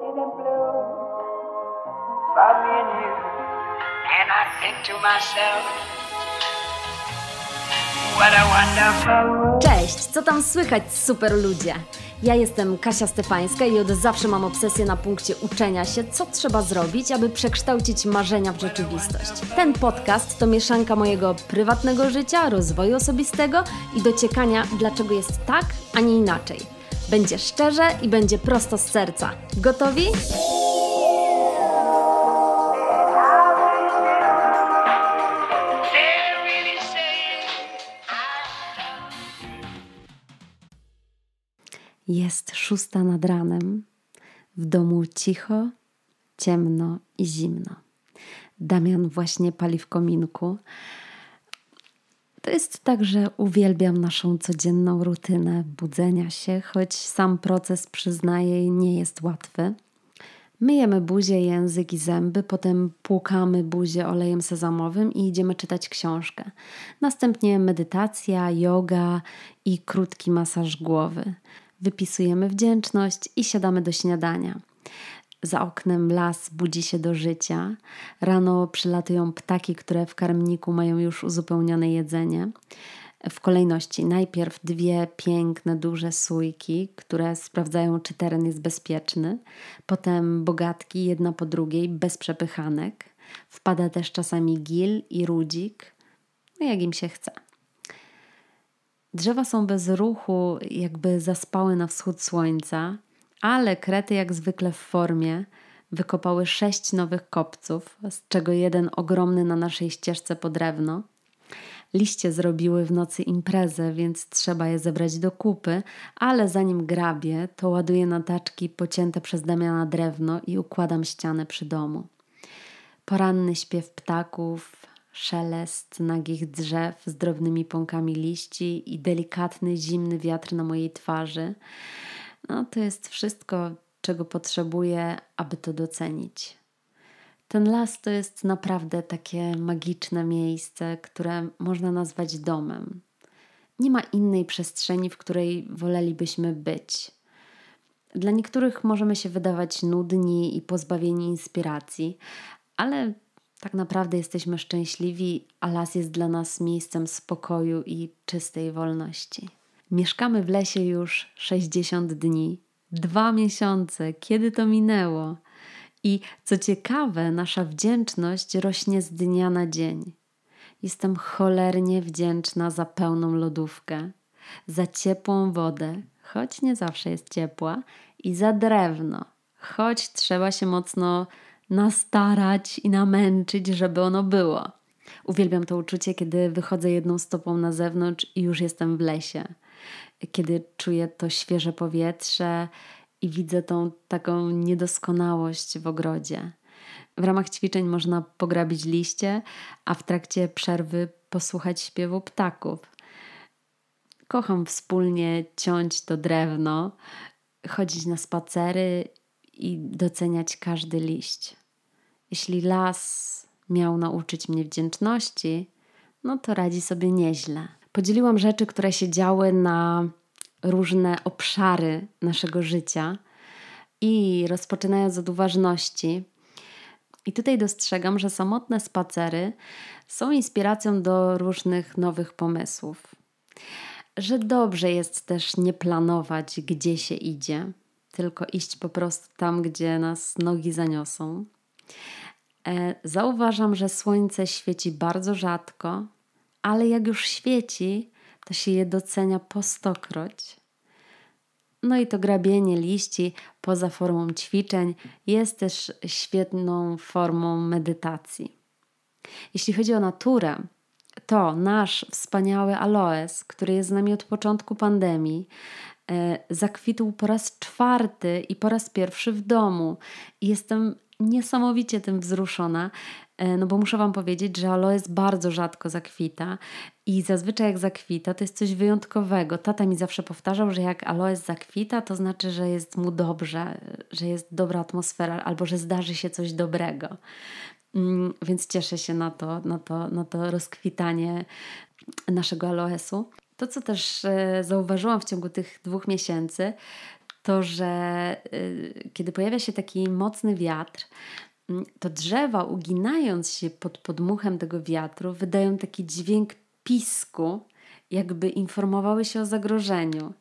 the blue me and you. And I think to myself. Cześć, co tam słychać super ludzie? Ja jestem Kasia Stefańska i od zawsze mam obsesję na punkcie uczenia się, co trzeba zrobić, aby przekształcić marzenia w rzeczywistość. Ten podcast to mieszanka mojego prywatnego życia, rozwoju osobistego i dociekania, dlaczego jest tak, a nie inaczej. Będzie szczerze i będzie prosto z serca. Gotowi? Jest szósta nad ranem. W domu cicho, ciemno i zimno. Damian właśnie pali w kominku. To jest tak, że uwielbiam naszą codzienną rutynę budzenia się, choć sam proces, przyznaję, nie jest łatwy. Myjemy buzię, język i zęby, potem płukamy buzię olejem sezamowym i idziemy czytać książkę. Następnie medytacja, yoga i krótki masaż głowy. Wypisujemy wdzięczność i siadamy do śniadania. Za oknem las budzi się do życia. Rano przylatują ptaki, które w karmniku mają już uzupełnione jedzenie. W kolejności najpierw dwie piękne, duże sójki, które sprawdzają, czy teren jest bezpieczny. Potem bogatki, jedna po drugiej, bez przepychanek. Wpada też czasami gil i rudzik, no jak im się chce. Drzewa są bez ruchu, jakby zaspały na wschód słońca, ale krety jak zwykle w formie wykopały sześć nowych kopców, z czego jeden ogromny na naszej ścieżce po drewno. Liście zrobiły w nocy imprezę, więc trzeba je zebrać do kupy, ale zanim grabię, to ładuję na taczki pocięte przez Damiana drewno i układam ścianę przy domu. Poranny śpiew ptaków, szelest nagich drzew z drobnymi pąkami liści i delikatny, zimny wiatr na mojej twarzy. No, to jest wszystko, czego potrzebuję, aby to docenić. Ten las to jest naprawdę takie magiczne miejsce, które można nazwać domem. Nie ma innej przestrzeni, w której wolelibyśmy być. Dla niektórych możemy się wydawać nudni i pozbawieni inspiracji, ale tak naprawdę jesteśmy szczęśliwi, a las jest dla nas miejscem spokoju i czystej wolności. Mieszkamy w lesie już 60 dni, dwa miesiące, kiedy to minęło. I co ciekawe, nasza wdzięczność rośnie z dnia na dzień. Jestem cholernie wdzięczna za pełną lodówkę, za ciepłą wodę, choć nie zawsze jest ciepła, i za drewno, choć trzeba się mocno nastarać i namęczyć, żeby ono było. Uwielbiam to uczucie, kiedy wychodzę jedną stopą na zewnątrz i już jestem w lesie. Kiedy czuję to świeże powietrze i widzę tą taką niedoskonałość w ogrodzie. W ramach ćwiczeń można pograbić liście, a w trakcie przerwy posłuchać śpiewu ptaków. Kocham wspólnie ciąć to drewno, chodzić na spacery i doceniać każdy liść. Jeśli las miał nauczyć mnie wdzięczności, no to radzi sobie nieźle. Podzieliłam rzeczy, które się działy na różne obszary naszego życia i rozpoczynając od uważności. I tutaj dostrzegam, że samotne spacery są inspiracją do różnych nowych pomysłów. Że dobrze jest też nie planować, gdzie się idzie, tylko iść po prostu tam, gdzie nas nogi zaniosą. E, Zauważam, że słońce świeci bardzo rzadko, ale jak już świeci, to się je docenia po stokroć. No i to grabienie liści poza formą ćwiczeń jest też świetną formą medytacji. Jeśli chodzi o naturę, to nasz wspaniały aloes, który jest z nami od początku pandemii, e, zakwitł po raz czwarty i po raz pierwszy w domu. Jestem niesamowicie tym wzruszona, no bo muszę Wam powiedzieć, że aloes bardzo rzadko zakwita i zazwyczaj jak zakwita, to jest coś wyjątkowego. Tata mi zawsze powtarzał, że jak aloes zakwita, to znaczy, że jest mu dobrze, że jest dobra atmosfera albo że zdarzy się coś dobrego. Mm, Więc cieszę się na to, na to, na to rozkwitanie naszego aloesu. To, co też e, zauważyłam w ciągu tych dwóch miesięcy, to że y, kiedy pojawia się taki mocny wiatr, to drzewa, uginając się pod podmuchem tego wiatru, wydają taki dźwięk pisku, jakby informowały się o zagrożeniu.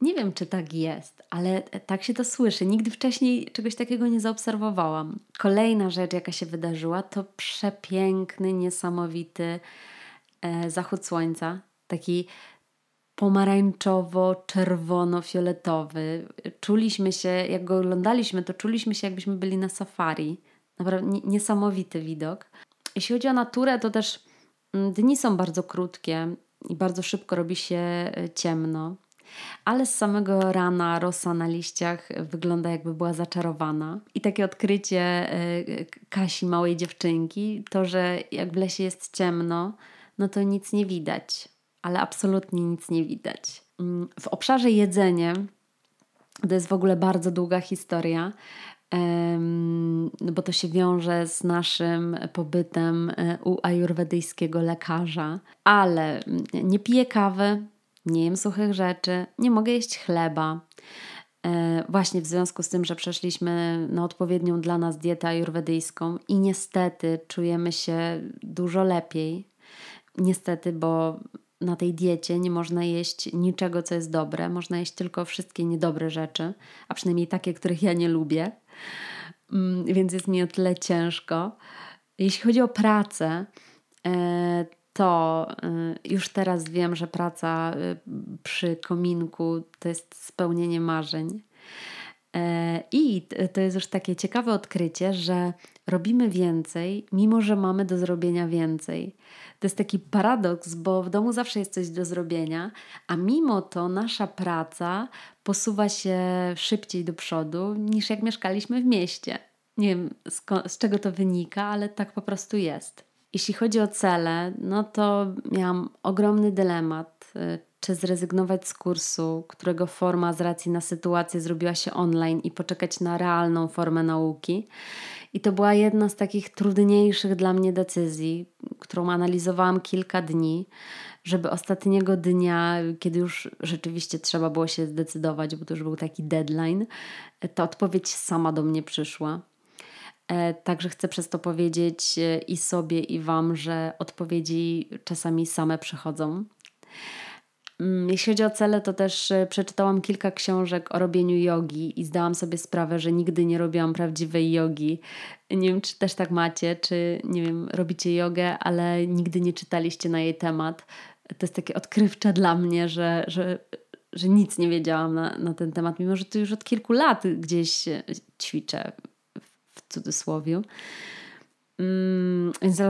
Nie wiem, czy tak jest, ale tak się to słyszy. Nigdy wcześniej czegoś takiego nie zaobserwowałam. Kolejna rzecz, jaka się wydarzyła, to przepiękny, niesamowity e, zachód słońca. Taki pomarańczowo-czerwono-fioletowy. Czuliśmy się, jak go oglądaliśmy, to czuliśmy się, jakbyśmy byli na safari. Naprawdę niesamowity widok. Jeśli chodzi o naturę, to też mm, dni są bardzo krótkie i bardzo szybko robi się e, ciemno. Ale z samego rana rosa na liściach wygląda jakby była zaczarowana. I takie odkrycie e, Kasi, małej dziewczynki, to, że jak w lesie jest ciemno, no to nic nie widać ale absolutnie nic nie widać. Mm, w obszarze jedzenie to jest w ogóle bardzo długa historia, bo to się wiąże z naszym pobytem e, u ajurwedyjskiego lekarza, ale nie piję kawy, nie jem suchych rzeczy, nie mogę jeść chleba. E, właśnie w związku z tym, że przeszliśmy na odpowiednią dla nas dietę ajurwedyjską i niestety czujemy się dużo lepiej. Niestety, bo na tej diecie nie można jeść niczego, co jest dobre. Można jeść tylko wszystkie niedobre rzeczy, a przynajmniej takie, których ja nie lubię. Mm, więc jest mi o tyle ciężko. Jeśli chodzi o pracę, e, to e, już teraz wiem, że praca e, przy kominku to jest spełnienie marzeń. I to jest już takie ciekawe odkrycie, że robimy więcej, mimo że mamy do zrobienia więcej. To jest taki paradoks, bo w domu zawsze jest coś do zrobienia, a mimo to nasza praca posuwa się szybciej do przodu niż jak mieszkaliśmy w mieście. Nie wiem z czego to wynika, ale tak po prostu jest. Jeśli chodzi o cele, no to miałam ogromny dylemat, y, czy zrezygnować z kursu, którego forma z racji na sytuację zrobiła się online i poczekać na realną formę nauki. I to była jedna z takich trudniejszych dla mnie decyzji, którą analizowałam kilka dni, żeby ostatniego dnia, kiedy już rzeczywiście trzeba było się zdecydować, bo to już był taki deadline, ta odpowiedź sama do mnie przyszła. E, także chcę przez to powiedzieć e, i sobie, i Wam, że odpowiedzi czasami same przychodzą. Mm, jeśli chodzi o cele, to też e, przeczytałam kilka książek o robieniu jogi i zdałam sobie sprawę, że nigdy nie robiłam prawdziwej jogi. Nie wiem, czy też tak macie, czy nie wiem, robicie jogę, ale nigdy nie czytaliście na jej temat. To jest takie odkrywcze dla mnie, że, że, że nic nie wiedziałam na, na ten temat, mimo że to już od kilku lat gdzieś ćwiczę w cudzysłowie. Mm, więc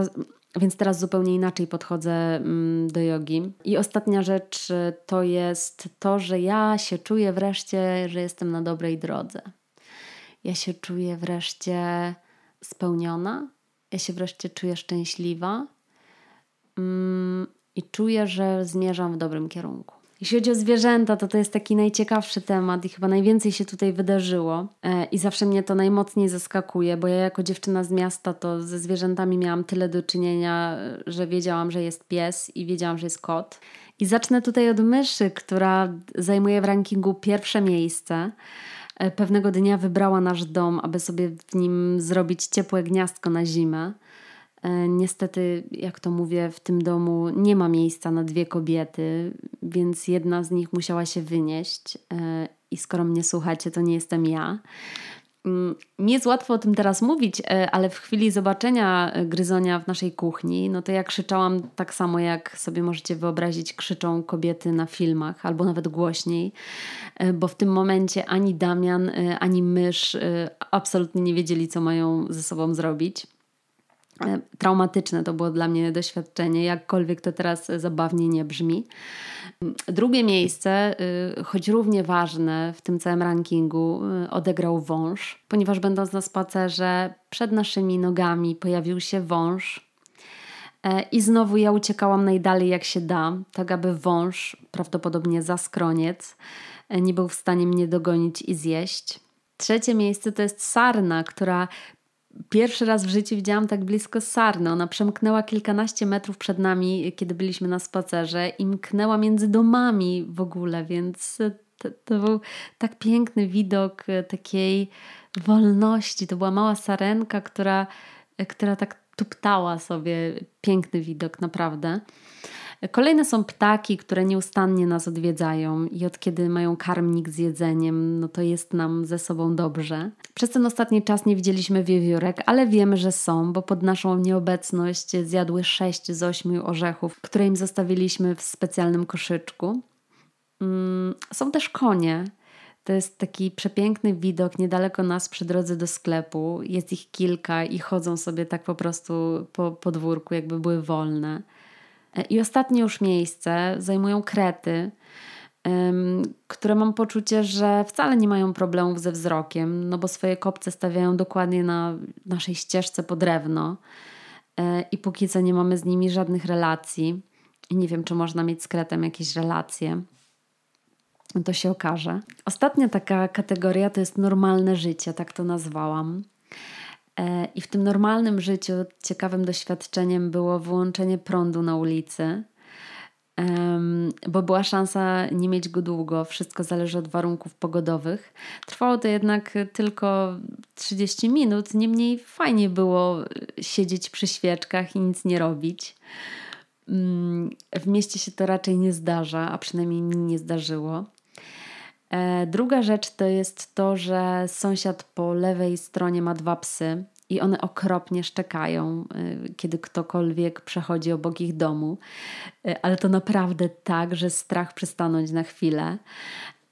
więc teraz zupełnie inaczej podchodzę mm, do jogi. I ostatnia rzecz y, to jest to, że ja się czuję wreszcie, że jestem na dobrej drodze. Ja się czuję wreszcie spełniona, ja się wreszcie czuję szczęśliwa mm, i czuję, że zmierzam w dobrym kierunku. Jeśli chodzi o zwierzęta, to to jest taki najciekawszy temat i chyba najwięcej się tutaj wydarzyło. E, I zawsze mnie to najmocniej zaskakuje, bo ja jako dziewczyna z miasta to ze zwierzętami miałam tyle do czynienia, że wiedziałam, że jest pies i wiedziałam, że jest kot. I zacznę tutaj od myszy, która zajmuje w rankingu pierwsze miejsce. E, pewnego dnia wybrała nasz dom, aby sobie w nim zrobić ciepłe gniazdko na zimę. E, niestety, jak to mówię, w tym domu nie ma miejsca na dwie kobiety, więc jedna z nich musiała się wynieść. E, I skoro mnie słuchacie, to nie jestem ja. Mm, nie jest łatwo o tym teraz mówić, e, ale w chwili zobaczenia gryzonia w naszej kuchni, no to ja krzyczałam tak samo, jak sobie możecie wyobrazić, krzyczą kobiety na filmach, albo nawet głośniej, bo w tym momencie ani Damian, ani mysz absolutnie nie wiedzieli, co mają ze sobą zrobić. E, traumatyczne to było dla mnie doświadczenie, jakkolwiek to teraz zabawnie nie brzmi. Drugie miejsce, y, choć równie ważne w tym całym rankingu, y, odegrał wąż, ponieważ będąc na spacerze przed naszymi nogami pojawił się wąż. E, I znowu ja uciekałam najdalej jak się da, tak aby wąż, prawdopodobnie za skroniec, e, nie był w stanie mnie dogonić i zjeść. Trzecie miejsce to jest sarna, która Pierwszy raz w życiu widziałam tak blisko sarny. Ona przemknęła kilkanaście metrów przed nami, kiedy byliśmy na spacerze i mknęła między domami w ogóle, więc To, to był tak piękny widok e, takiej wolności. To była mała sarenka, która, e, która tak tuptała sobie. Piękny widok, naprawdę. Kolejne są ptaki, które nieustannie nas odwiedzają i od kiedy mają karmnik z jedzeniem, no to jest nam ze sobą dobrze. Przez ten ostatni czas nie widzieliśmy wiewiórek, ale wiemy, że są, bo pod naszą nieobecność zjadły sześć z ośmiu orzechów, które im zostawiliśmy w specjalnym koszyczku. Mm, są też konie. To jest taki przepiękny widok niedaleko nas przy drodze do sklepu. Jest ich kilka i chodzą sobie tak po prostu po podwórku, jakby były wolne. I ostatnie już miejsce zajmują krety, które mam poczucie, że wcale nie mają problemów ze wzrokiem, no bo swoje kopce stawiają dokładnie na naszej ścieżce po drewno e, i póki co nie mamy z nimi żadnych relacji. I nie wiem, czy można mieć z kretem jakieś relacje. To się okaże. Ostatnia taka kategoria to jest normalne życie, tak to nazwałam. E, I w tym normalnym życiu ciekawym doświadczeniem było wyłączenie prądu na ulicy, bo była szansa nie mieć go długo. Wszystko zależy od warunków pogodowych. Trwało to jednak tylko 30 minut, niemniej fajnie było siedzieć przy świeczkach i nic nie robić. Mm, w mieście się to raczej nie zdarza, a przynajmniej mi nie zdarzyło. E, druga rzecz to jest to, że sąsiad po lewej stronie ma dwa psy i one okropnie szczekają, e, kiedy ktokolwiek przechodzi obok ich domu. E, ale to naprawdę tak, że strach przystanąć na chwilę.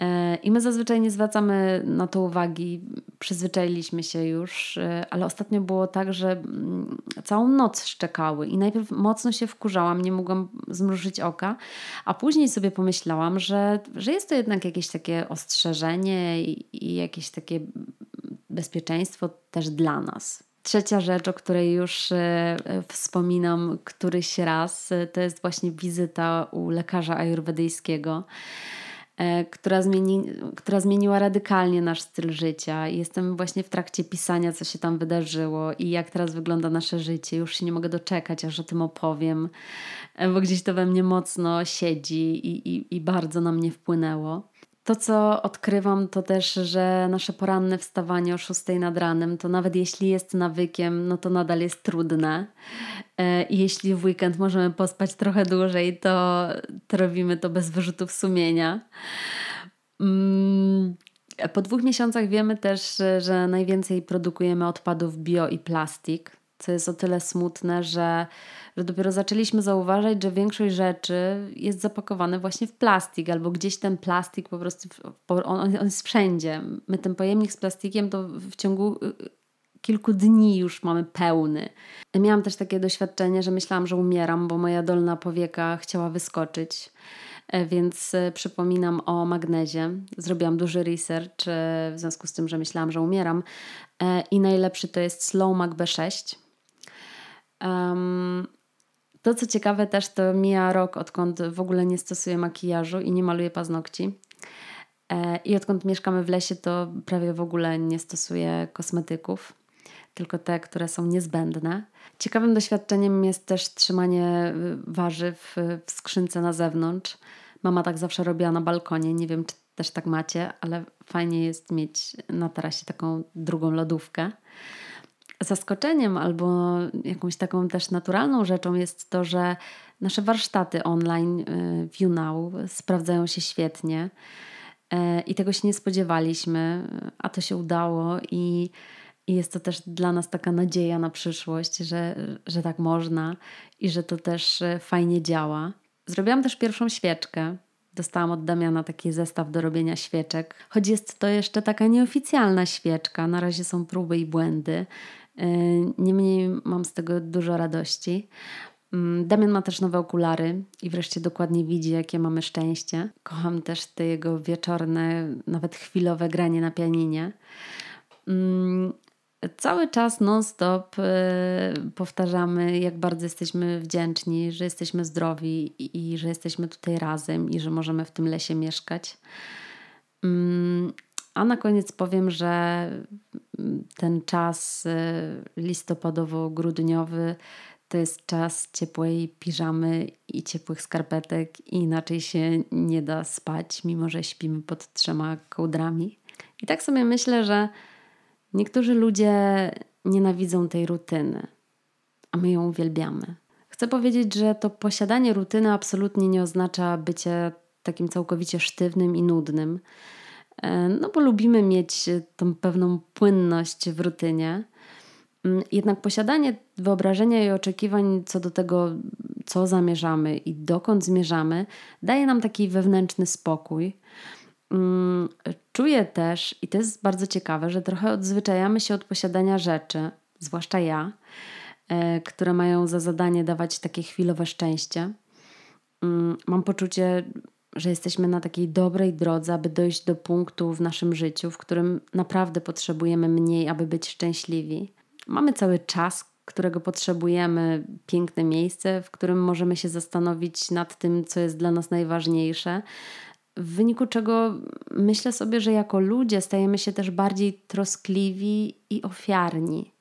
E, I my zazwyczaj nie zwracamy na to uwagi, przyzwyczailiśmy się już, e, ale ostatnio było tak, że mm, całą noc szczekały i najpierw mocno się wkurzałam, nie mogłam zmrużyć oka, a później sobie pomyślałam, że, że jest to jednak jakieś takie ostrzeżenie i, i jakieś takie bezpieczeństwo też dla nas. Trzecia rzecz, o której już e, wspominam któryś raz, to jest właśnie wizyta u lekarza ajurwedyjskiego. E, która, zmieni, która zmieniła radykalnie nasz styl życia. Jestem właśnie w trakcie pisania, co się tam wydarzyło i jak teraz wygląda nasze życie. Już się nie mogę doczekać, aż o tym opowiem, e, bo gdzieś to we mnie mocno siedzi i, i, i bardzo na mnie wpłynęło. To, co odkrywam, to też, że nasze poranne wstawanie o 6 nad ranem, to nawet jeśli jest nawykiem, no to nadal jest trudne. E, I jeśli w weekend możemy pospać trochę dłużej, to, to robimy to bez wyrzutów sumienia. Mm, po dwóch miesiącach wiemy też, że najwięcej produkujemy odpadów bio i plastik, co jest o tyle smutne, że że dopiero zaczęliśmy zauważać, że większość rzeczy jest zapakowane właśnie w plastik, albo gdzieś ten plastik po prostu, on, on jest wszędzie. My ten pojemnik z plastikiem to w ciągu y, y, kilku dni już mamy pełny. Miałam też takie doświadczenie, że myślałam, że umieram, bo moja dolna powieka chciała wyskoczyć. E, więc e, przypominam o magnezie. Zrobiłam duży research e, w związku z tym, że myślałam, że umieram. I najlepszy to jest Slow Mag B6. Um, to, co ciekawe też, to mija rok, odkąd w ogóle nie stosuję makijażu i nie maluję paznokci. E, I odkąd mieszkamy w lesie, to prawie w ogóle nie stosuję kosmetyków, tylko te, które są niezbędne. Ciekawym doświadczeniem jest też trzymanie y, warzyw w skrzynce na zewnątrz. Mama tak zawsze robiła na balkonie. Nie wiem, czy też tak macie, ale fajnie jest mieć na tarasie taką drugą lodówkę. Zaskoczeniem albo jakąś taką też naturalną rzeczą jest to, że nasze warsztaty online y, w YouNow sprawdzają się świetnie y, i tego się nie spodziewaliśmy, a to się udało i, i jest to też dla nas taka nadzieja na przyszłość, że, że tak można i że to też y, fajnie działa. Zrobiłam też pierwszą świeczkę. Dostałam od Damiana taki zestaw do robienia świeczek, choć jest to jeszcze taka nieoficjalna świeczka. Na razie są próby i błędy, niemniej mam z tego dużo radości. Mm, Damian ma też nowe okulary i wreszcie dokładnie widzi, jakie mamy szczęście. Kocham też te jego wieczorne, nawet chwilowe granie na pianinie. Mm, cały czas non-stop e, powtarzamy, jak bardzo jesteśmy wdzięczni, że jesteśmy zdrowi i, i że jesteśmy tutaj razem i że możemy w tym lesie mieszkać. Mm, a na koniec powiem, że ten czas y, listopadowo-grudniowy to jest czas ciepłej piżamy i ciepłych skarpetek, i inaczej się nie da spać, mimo że śpimy pod trzema kołdrami. I tak sobie myślę, że niektórzy ludzie nienawidzą tej rutyny, a my ją uwielbiamy. Chcę powiedzieć, że to posiadanie rutyny absolutnie nie oznacza bycie takim całkowicie sztywnym i nudnym. E, no bo lubimy mieć tą pewną płynność w rutynie. Mm, jednak posiadanie wyobrażenia i oczekiwań co do tego, co zamierzamy i dokąd zmierzamy, daje nam taki wewnętrzny spokój. Mm, czuję też, i to jest bardzo ciekawe, że trochę odzwyczajamy się od posiadania rzeczy, zwłaszcza ja, e, które mają za zadanie dawać takie chwilowe szczęście. Mm, mam poczucie, że jesteśmy na takiej dobrej drodze, aby dojść do punktu w naszym życiu, w którym naprawdę potrzebujemy mniej, aby być szczęśliwi. Mamy cały czas, którego potrzebujemy, piękne miejsce, w którym możemy się zastanowić nad tym, co jest dla nas najważniejsze. W wyniku czego myślę sobie, że jako ludzie stajemy się też bardziej troskliwi i ofiarni.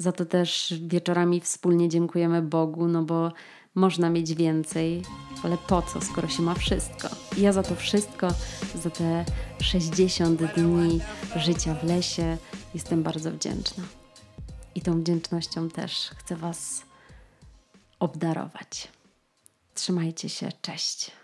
Za to też wieczorami wspólnie dziękujemy Bogu, no bo można mieć więcej, ale po co, skoro się ma wszystko? I ja za to wszystko, za te 60 dni życia w lesie jestem bardzo wdzięczna. I tą wdzięcznością też chcę Was obdarować. Trzymajcie się, cześć.